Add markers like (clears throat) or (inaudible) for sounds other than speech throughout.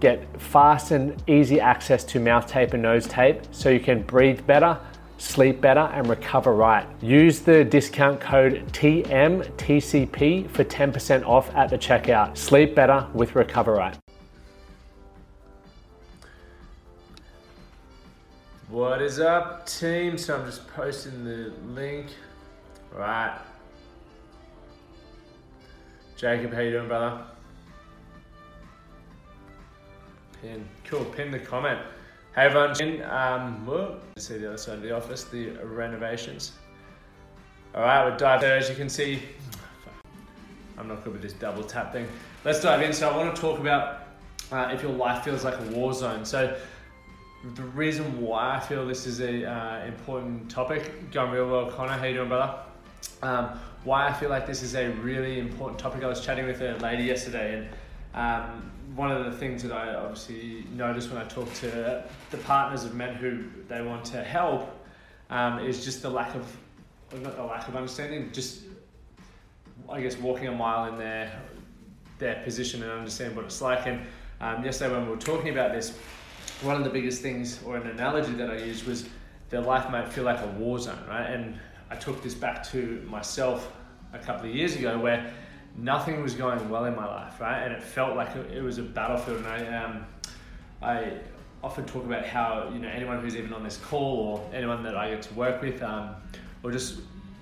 get fast and easy access to mouth tape and nose tape so you can breathe better, sleep better, and recover right. Use the discount code TMTCP for 10% off at the checkout. Sleep better with Recover Right. What is up, team? So I'm just posting the link. All right. Jacob, how you doing, brother? Pin. Cool. Pin the comment. Hey everyone. Um, whoa, see the other side of the office, the renovations. All right, we'll dive there. As you can see, I'm not good with this double tap thing. Let's dive in. So I want to talk about uh, if your life feels like a war zone. So the reason why I feel this is a uh, important topic, going real well, Connor. How you doing, brother? Um, why I feel like this is a really important topic. I was chatting with a lady yesterday, and um, one of the things that I obviously notice when I talk to the partners of men who they want to help um, is just the lack of, not the lack of understanding, just I guess walking a mile in their their position and understand what it's like. And um, yesterday when we were talking about this, one of the biggest things or an analogy that I used was their life might feel like a war zone, right? And I took this back to myself a couple of years ago where nothing was going well in my life, right? And it felt like it was a battlefield. And I, um, I often talk about how you know anyone who's even on this call or anyone that I get to work with, um, or just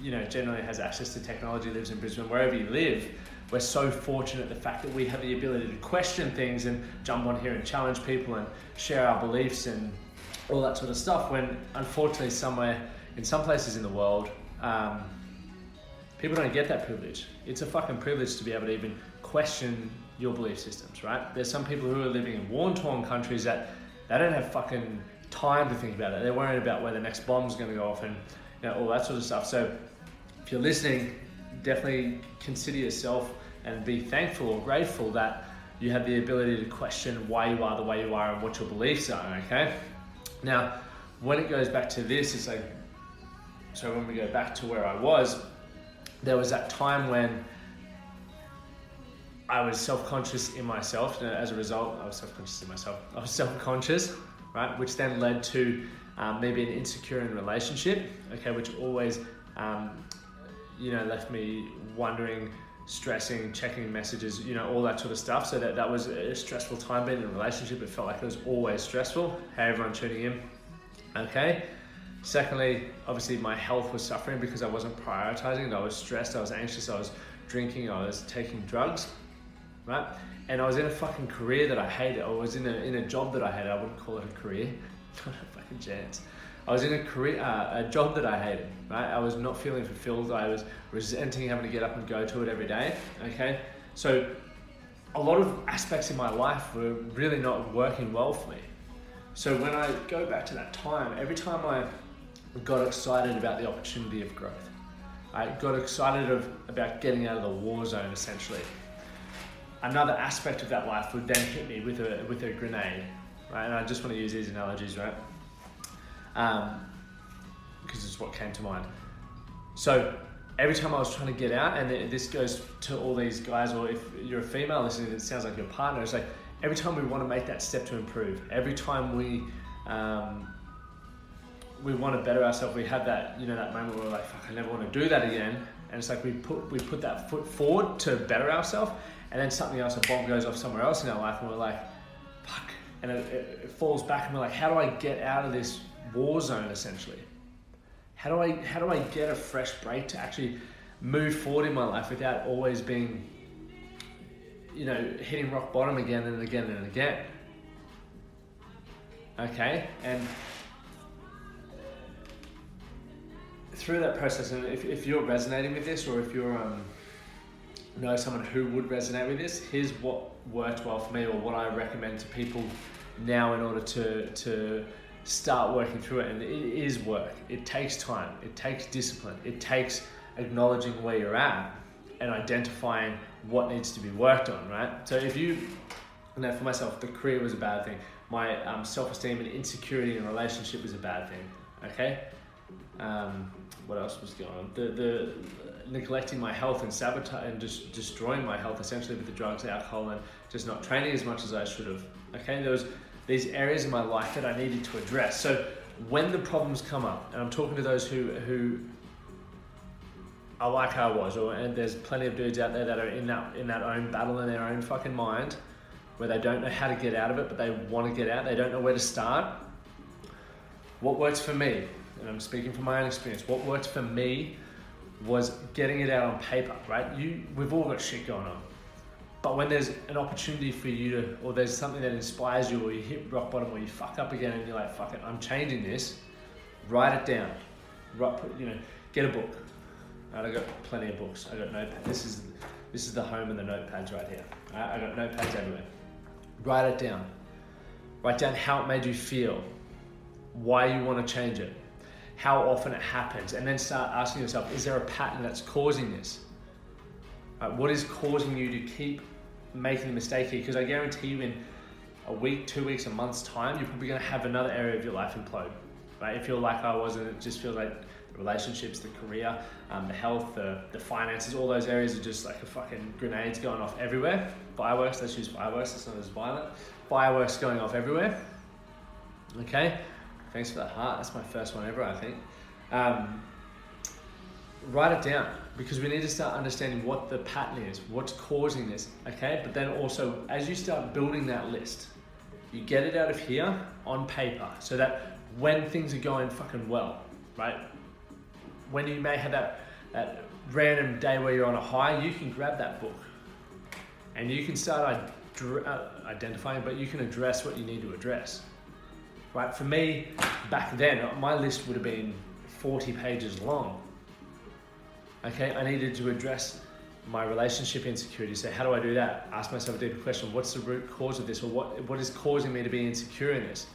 you know generally has access to technology, lives in Brisbane, wherever you live. We're so fortunate the fact that we have the ability to question things and jump on here and challenge people and share our beliefs and all that sort of stuff. When unfortunately, somewhere in some places in the world, um, people don't get that privilege. It's a fucking privilege to be able to even question your belief systems, right? There's some people who are living in war-torn countries that they don't have fucking time to think about it. They're worried about where the next bomb's going to go off and you know, all that sort of stuff. So if you're listening, definitely consider yourself and be thankful or grateful that you have the ability to question why you are the way you are and what your beliefs are, okay? Now, when it goes back to this, it's like, so when we go back to where I was, there was that time when I was self-conscious in myself. And as a result, I was self-conscious in myself. (laughs) I was self-conscious, right? Which then led to um, maybe an insecure in relationship, okay, which always, um, you know, left me wondering, stressing, checking messages, you know, all that sort of stuff. So that, that was a stressful time being in a relationship. It felt like it was always stressful. Hey, everyone tuning in, okay? Secondly, obviously my health was suffering because I wasn't prioritizing. It. I was stressed, I was anxious, I was drinking, I was taking drugs, right? And I was in a fucking career that I hated. I was in a, in a job that I hated. I wouldn't call it a career. (laughs) Not a fucking chance. I was in a career, uh, a job that I hated, right? I was not feeling fulfilled. I was resenting having to get up and go to it every day, okay? So a lot of aspects in my life were really not working well for me. So when I go back to that time, every time I got excited about the opportunity of growth. I got excited of, about getting out of the war zone essentially. Another aspect of that life would then hit me with a, with a grenade, right? And I just want to use these analogies, right? Um, because it's what came to mind. So every time I was trying to get out, and this goes to all these guys, or if you're a female listening, it sounds like your partner. It's like every time we want to make that step to improve, every time we um, we want to better ourselves. We have that, you know, that moment where we're like, fuck, I never want to do that again. And it's like we put we put that foot forward to better ourselves, and then something else, a bomb goes off somewhere else in our life, and we're like, fuck, and it, it falls back, and we're like, how do I get out of this war zone essentially? How do I how do I get a fresh break to actually move forward in my life without always being, you know, hitting rock bottom again and again and again? Okay, and through that process, and if, if you're resonating with this, or if you're um, know someone who would resonate with this, here's what worked well for me, or what I recommend to people now in order to to start working through it. And it is work. It takes time. It takes discipline. It takes acknowledging where you're at and identifying what needs to be worked on. Right. So if you, know, for myself, the career was a bad thing. My um, self-esteem and insecurity in relationship was a bad thing. Okay. Um, what else was going on? The the neglecting my health and sabotage and just destroying my health essentially with the drugs, alcohol, and just not training as much as I should have. Okay, there was these areas in my life that I needed to address. So when the problems come up, and I'm talking to those who who are like I was, or and there's plenty of dudes out there that are in that in that own battle in their own fucking mind, where they don't know how to get out of it, but they want to get out. They don't know where to start. What works for me, and I'm speaking from my own experience. What worked for me was getting it out on paper, right? You, we've all got shit going on. But when there's an opportunity for you to, or there's something that inspires you, or you hit rock bottom, or you fuck up again, and you're like, "Fuck it, I'm changing this." Write it down. Write, you know, get a book. Right, I got plenty of books. I got notepad. This is this is the home of the notepads right here. Right, I got notepads everywhere. Write it down. Write down how it made you feel, why you want to change it, how often it happens, and then start asking yourself, is there a pattern that's causing this? What is causing you to keep making the mistake here? Because I guarantee you, in a week, two weeks, a month's time, you're probably going to have another area of your life implode. Right? If you're like I was, and it just feels like the relationships, the career, um, the health, the, the finances, all those areas are just like a fucking grenades going off everywhere. Fireworks, let's use fireworks, it's not as violent. Fireworks going off everywhere. Okay? Thanks for that heart. That's my first one ever, I think. Um, write it down because we need to start understanding what the pattern is, what's causing this, okay? But then also, as you start building that list, you get it out of here on paper so that when things are going fucking well, right? When you may have that, that random day where you're on a high, you can grab that book and you can start uh, identifying, but you can address what you need to address right? For me, back then, my list would have been 40 pages long. Okay, I needed to address my relationship insecurity. So how do I do that? Ask myself a deeper question: What's the root cause of this, or what what is causing me to be insecure in this?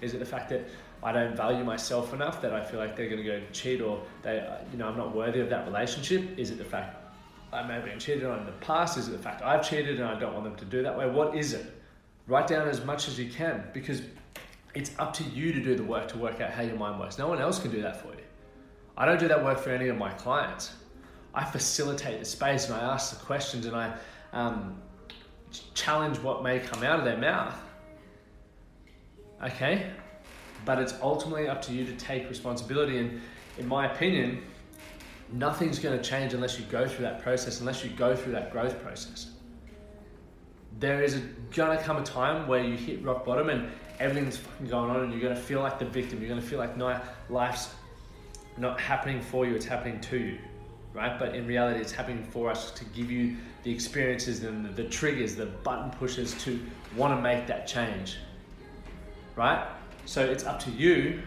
Is it the fact that I don't value myself enough that I feel like they're going to go cheat, or they, you know, I'm not worthy of that relationship? Is it the fact I may have been cheated on in the past? Is it the fact I've cheated and I don't want them to do that way? What is it? Write down as much as you can because it's up to you to do the work to work out how your mind works. No one else can do that for you. I don't do that work for any of my clients. I facilitate the space and I ask the questions and I um, challenge what may come out of their mouth. Okay? But it's ultimately up to you to take responsibility. And in my opinion, nothing's going to change unless you go through that process, unless you go through that growth process. There is going to come a time where you hit rock bottom and everything's fucking going on and you're going to feel like the victim. You're going to feel like no, life's not happening for you, it's happening to you, right? But in reality, it's happening for us to give you the experiences and the, the triggers, the button pushes to want to make that change, right? So it's up to you.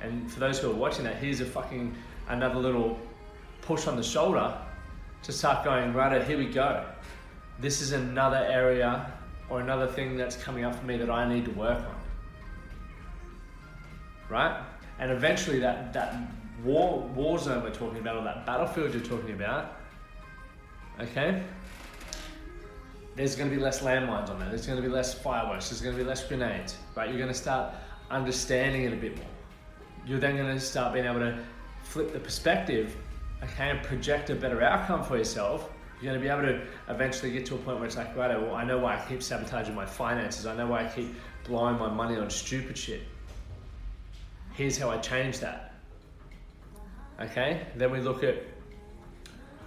And for those who are watching that, here's a fucking another little push on the shoulder to start going, right, here we go. This is another area or another thing that's coming up for me that I need to work on right? And eventually, that that war war zone we're talking about, or that battlefield you're talking about, okay. There's going to be less landmines on there. There's going to be less fireworks. There's going to be less grenades, right? You're going to start understanding it a bit more. You're then going to start being able to flip the perspective, okay, and project a better outcome for yourself. You're going to be able to eventually get to a point where it's like, right, well, I know why I keep sabotaging my finances. I know why I keep blowing my money on stupid shit here's how I change that. Okay, then we look at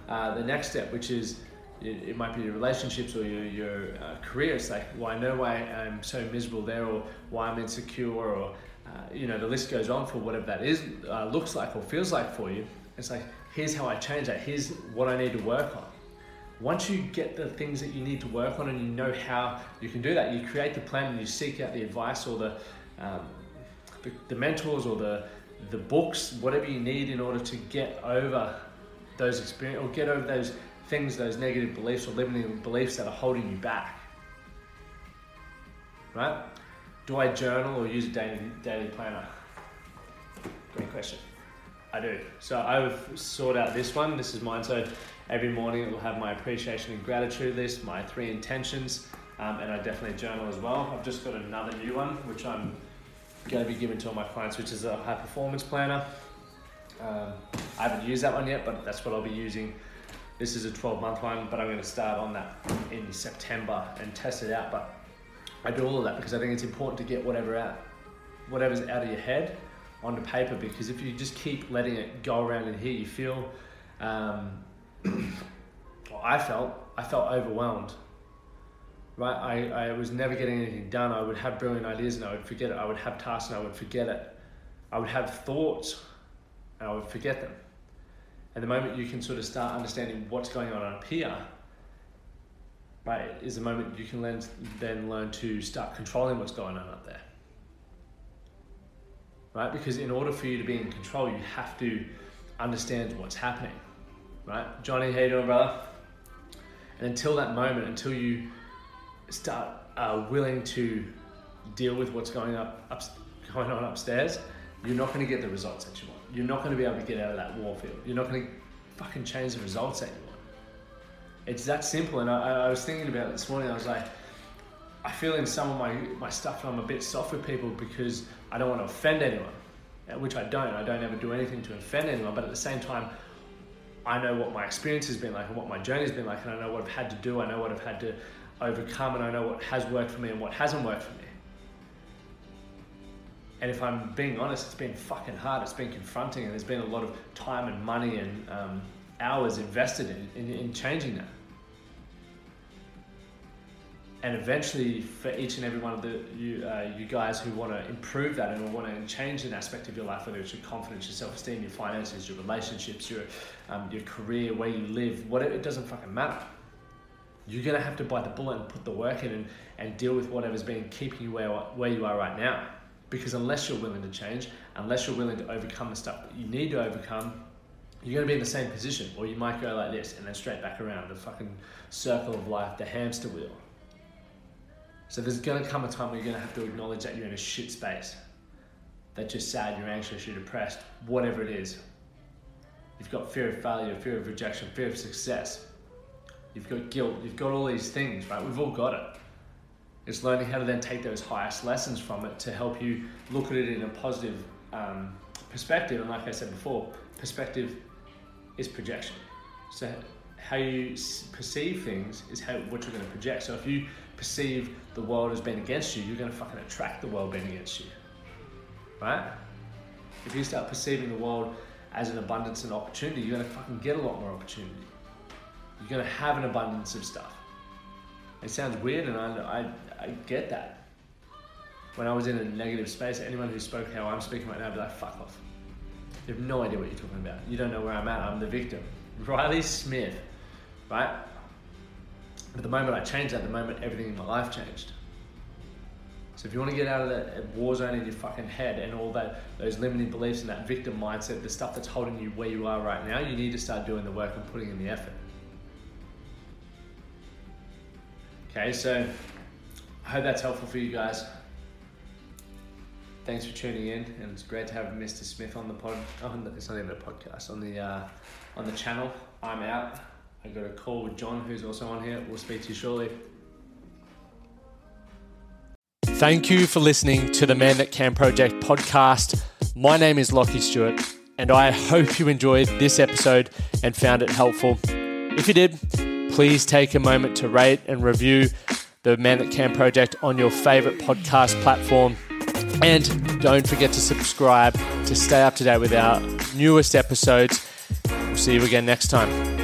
uh, the next step, which is it, might be your relationships or your, your uh, career. It's like, well, I know why I'm so miserable there, or why I'm insecure, or uh, you know, the list goes on for whatever that is, uh, looks like, or feels like for you. It's like, here's how I change that. Here's what I need to work on. Once you get the things that you need to work on and you know how you can do that, you create the plan and you seek out the advice or the um, the, the mentors or the the books, whatever you need in order to get over those experience or get over those things, those negative beliefs or limiting beliefs that are holding you back. Right? Do I journal or use a daily, daily planner? Great question. I do. So I've sorted out this one. This is mine. So every morning it will have my appreciation and gratitude list, my three intentions, um, and I definitely journal as well. I've just got another new one, which I'm going to be giving to all my clients, which is a high performance planner. Um, I haven't used that one yet, but that's what I'll be using. This is a 12 month one, but I'm going to start on that in September and test it out. But I do all of that because I think it's important to get whatever out, whatever's out of your head onto paper. Because if you just keep letting it go around in here, you feel. Um, well, (clears throat) I felt I felt overwhelmed. Right, I, I was never getting anything done. I would have brilliant ideas and I would forget it. I would have tasks and I would forget it. I would have thoughts and I would forget them. And the moment you can sort of start understanding what's going on up here, right, is the moment you can learn, then learn to start controlling what's going on up there. Right? Because in order for you to be in control, you have to understand what's happening. Right? Johnny, how you doing, brother? And until that moment, until you start uh, willing to deal with what's going up, up going on upstairs, you're not going to get the results that you want. You're not going to be able to get out of that war field. You're not going to fucking change the results that you want. It's that simple. And I, I was thinking about it this morning. I was like, I feel in some of my, my stuff I'm a bit soft with people because I don't want to offend anyone, uh, which I don't. I don't ever do anything to offend anyone. But at the same time, I know what my experience has been like and what my journey's been like, and I know what I've had to do. I know what I've had to overcome, and I know what has worked for me and what hasn't worked for me. And if I'm being honest, it's been fucking hard. It's been confronting, and there's been a lot of time and money and um, hours invested in, in, in changing that. And eventually, for each and every one of the you, uh, you guys who want to improve that and want to change an aspect of your life, whether it's your confidence, your self-esteem, your finances, your relationships, your um, your career, where you live, whatever, it doesn't fucking matter. You're gonna have to bite the bullet and put the work in and, and deal with whatever's been keeping you where where you are right now. Because unless you're willing to change, unless you're willing to overcome the stuff that you need to overcome, you're going to be in the same position. Or you might go like this and then straight back around the fucking circle of life, the hamster wheel. So there's going to come a time where you're going to have to acknowledge that you're in a shit space. That you're sad, you're anxious, you're depressed, whatever it is. You've got fear of failure, fear of rejection, fear of success. You've got guilt, you've got all these things, right? We've all got it. It's learning how to then take those highest lessons from it to help you look at it in a positive um, perspective. And like I said before, perspective is projection. So how you perceive things is how what you're going to project. So if you perceive the world as being against you, you're going to fucking attract the world being against you, right? If you start perceiving the world as an abundance and opportunity, you're going to fucking get a lot more opportunity. You're going to have an abundance of stuff. It sounds weird, and I, I, I get that. When I was in a negative space, anyone who spoke how I'm speaking right now would be like, fuck off. You have no idea what you're talking about. You don't know where I'm at. I'm the victim. (laughs) Riley Smith, right? But the moment I changed that, the moment everything in my life changed. So if you want to get out of that war zone in your fucking head and all that, those limiting beliefs and that victim mindset, the stuff that's holding you where you are right now, you need to start doing the work and putting in the effort. Okay, so I hope that's helpful for you guys. Thanks for tuning in, and it's great to have Mr. Smith on the pod. Oh, it's not even a podcast on the uh, on the channel. I'm out. I got a call with John, who's also on here. We'll speak to you shortly. Thank you for listening to the Man That Can Project podcast. My name is Lachie Stuart, and I hope you enjoyed this episode and found it helpful. If you did, please take a moment to rate and review the Man That Can Project on your favorite podcast platform. And don't forget to subscribe to stay up to date with our newest episodes. We'll see you again next time.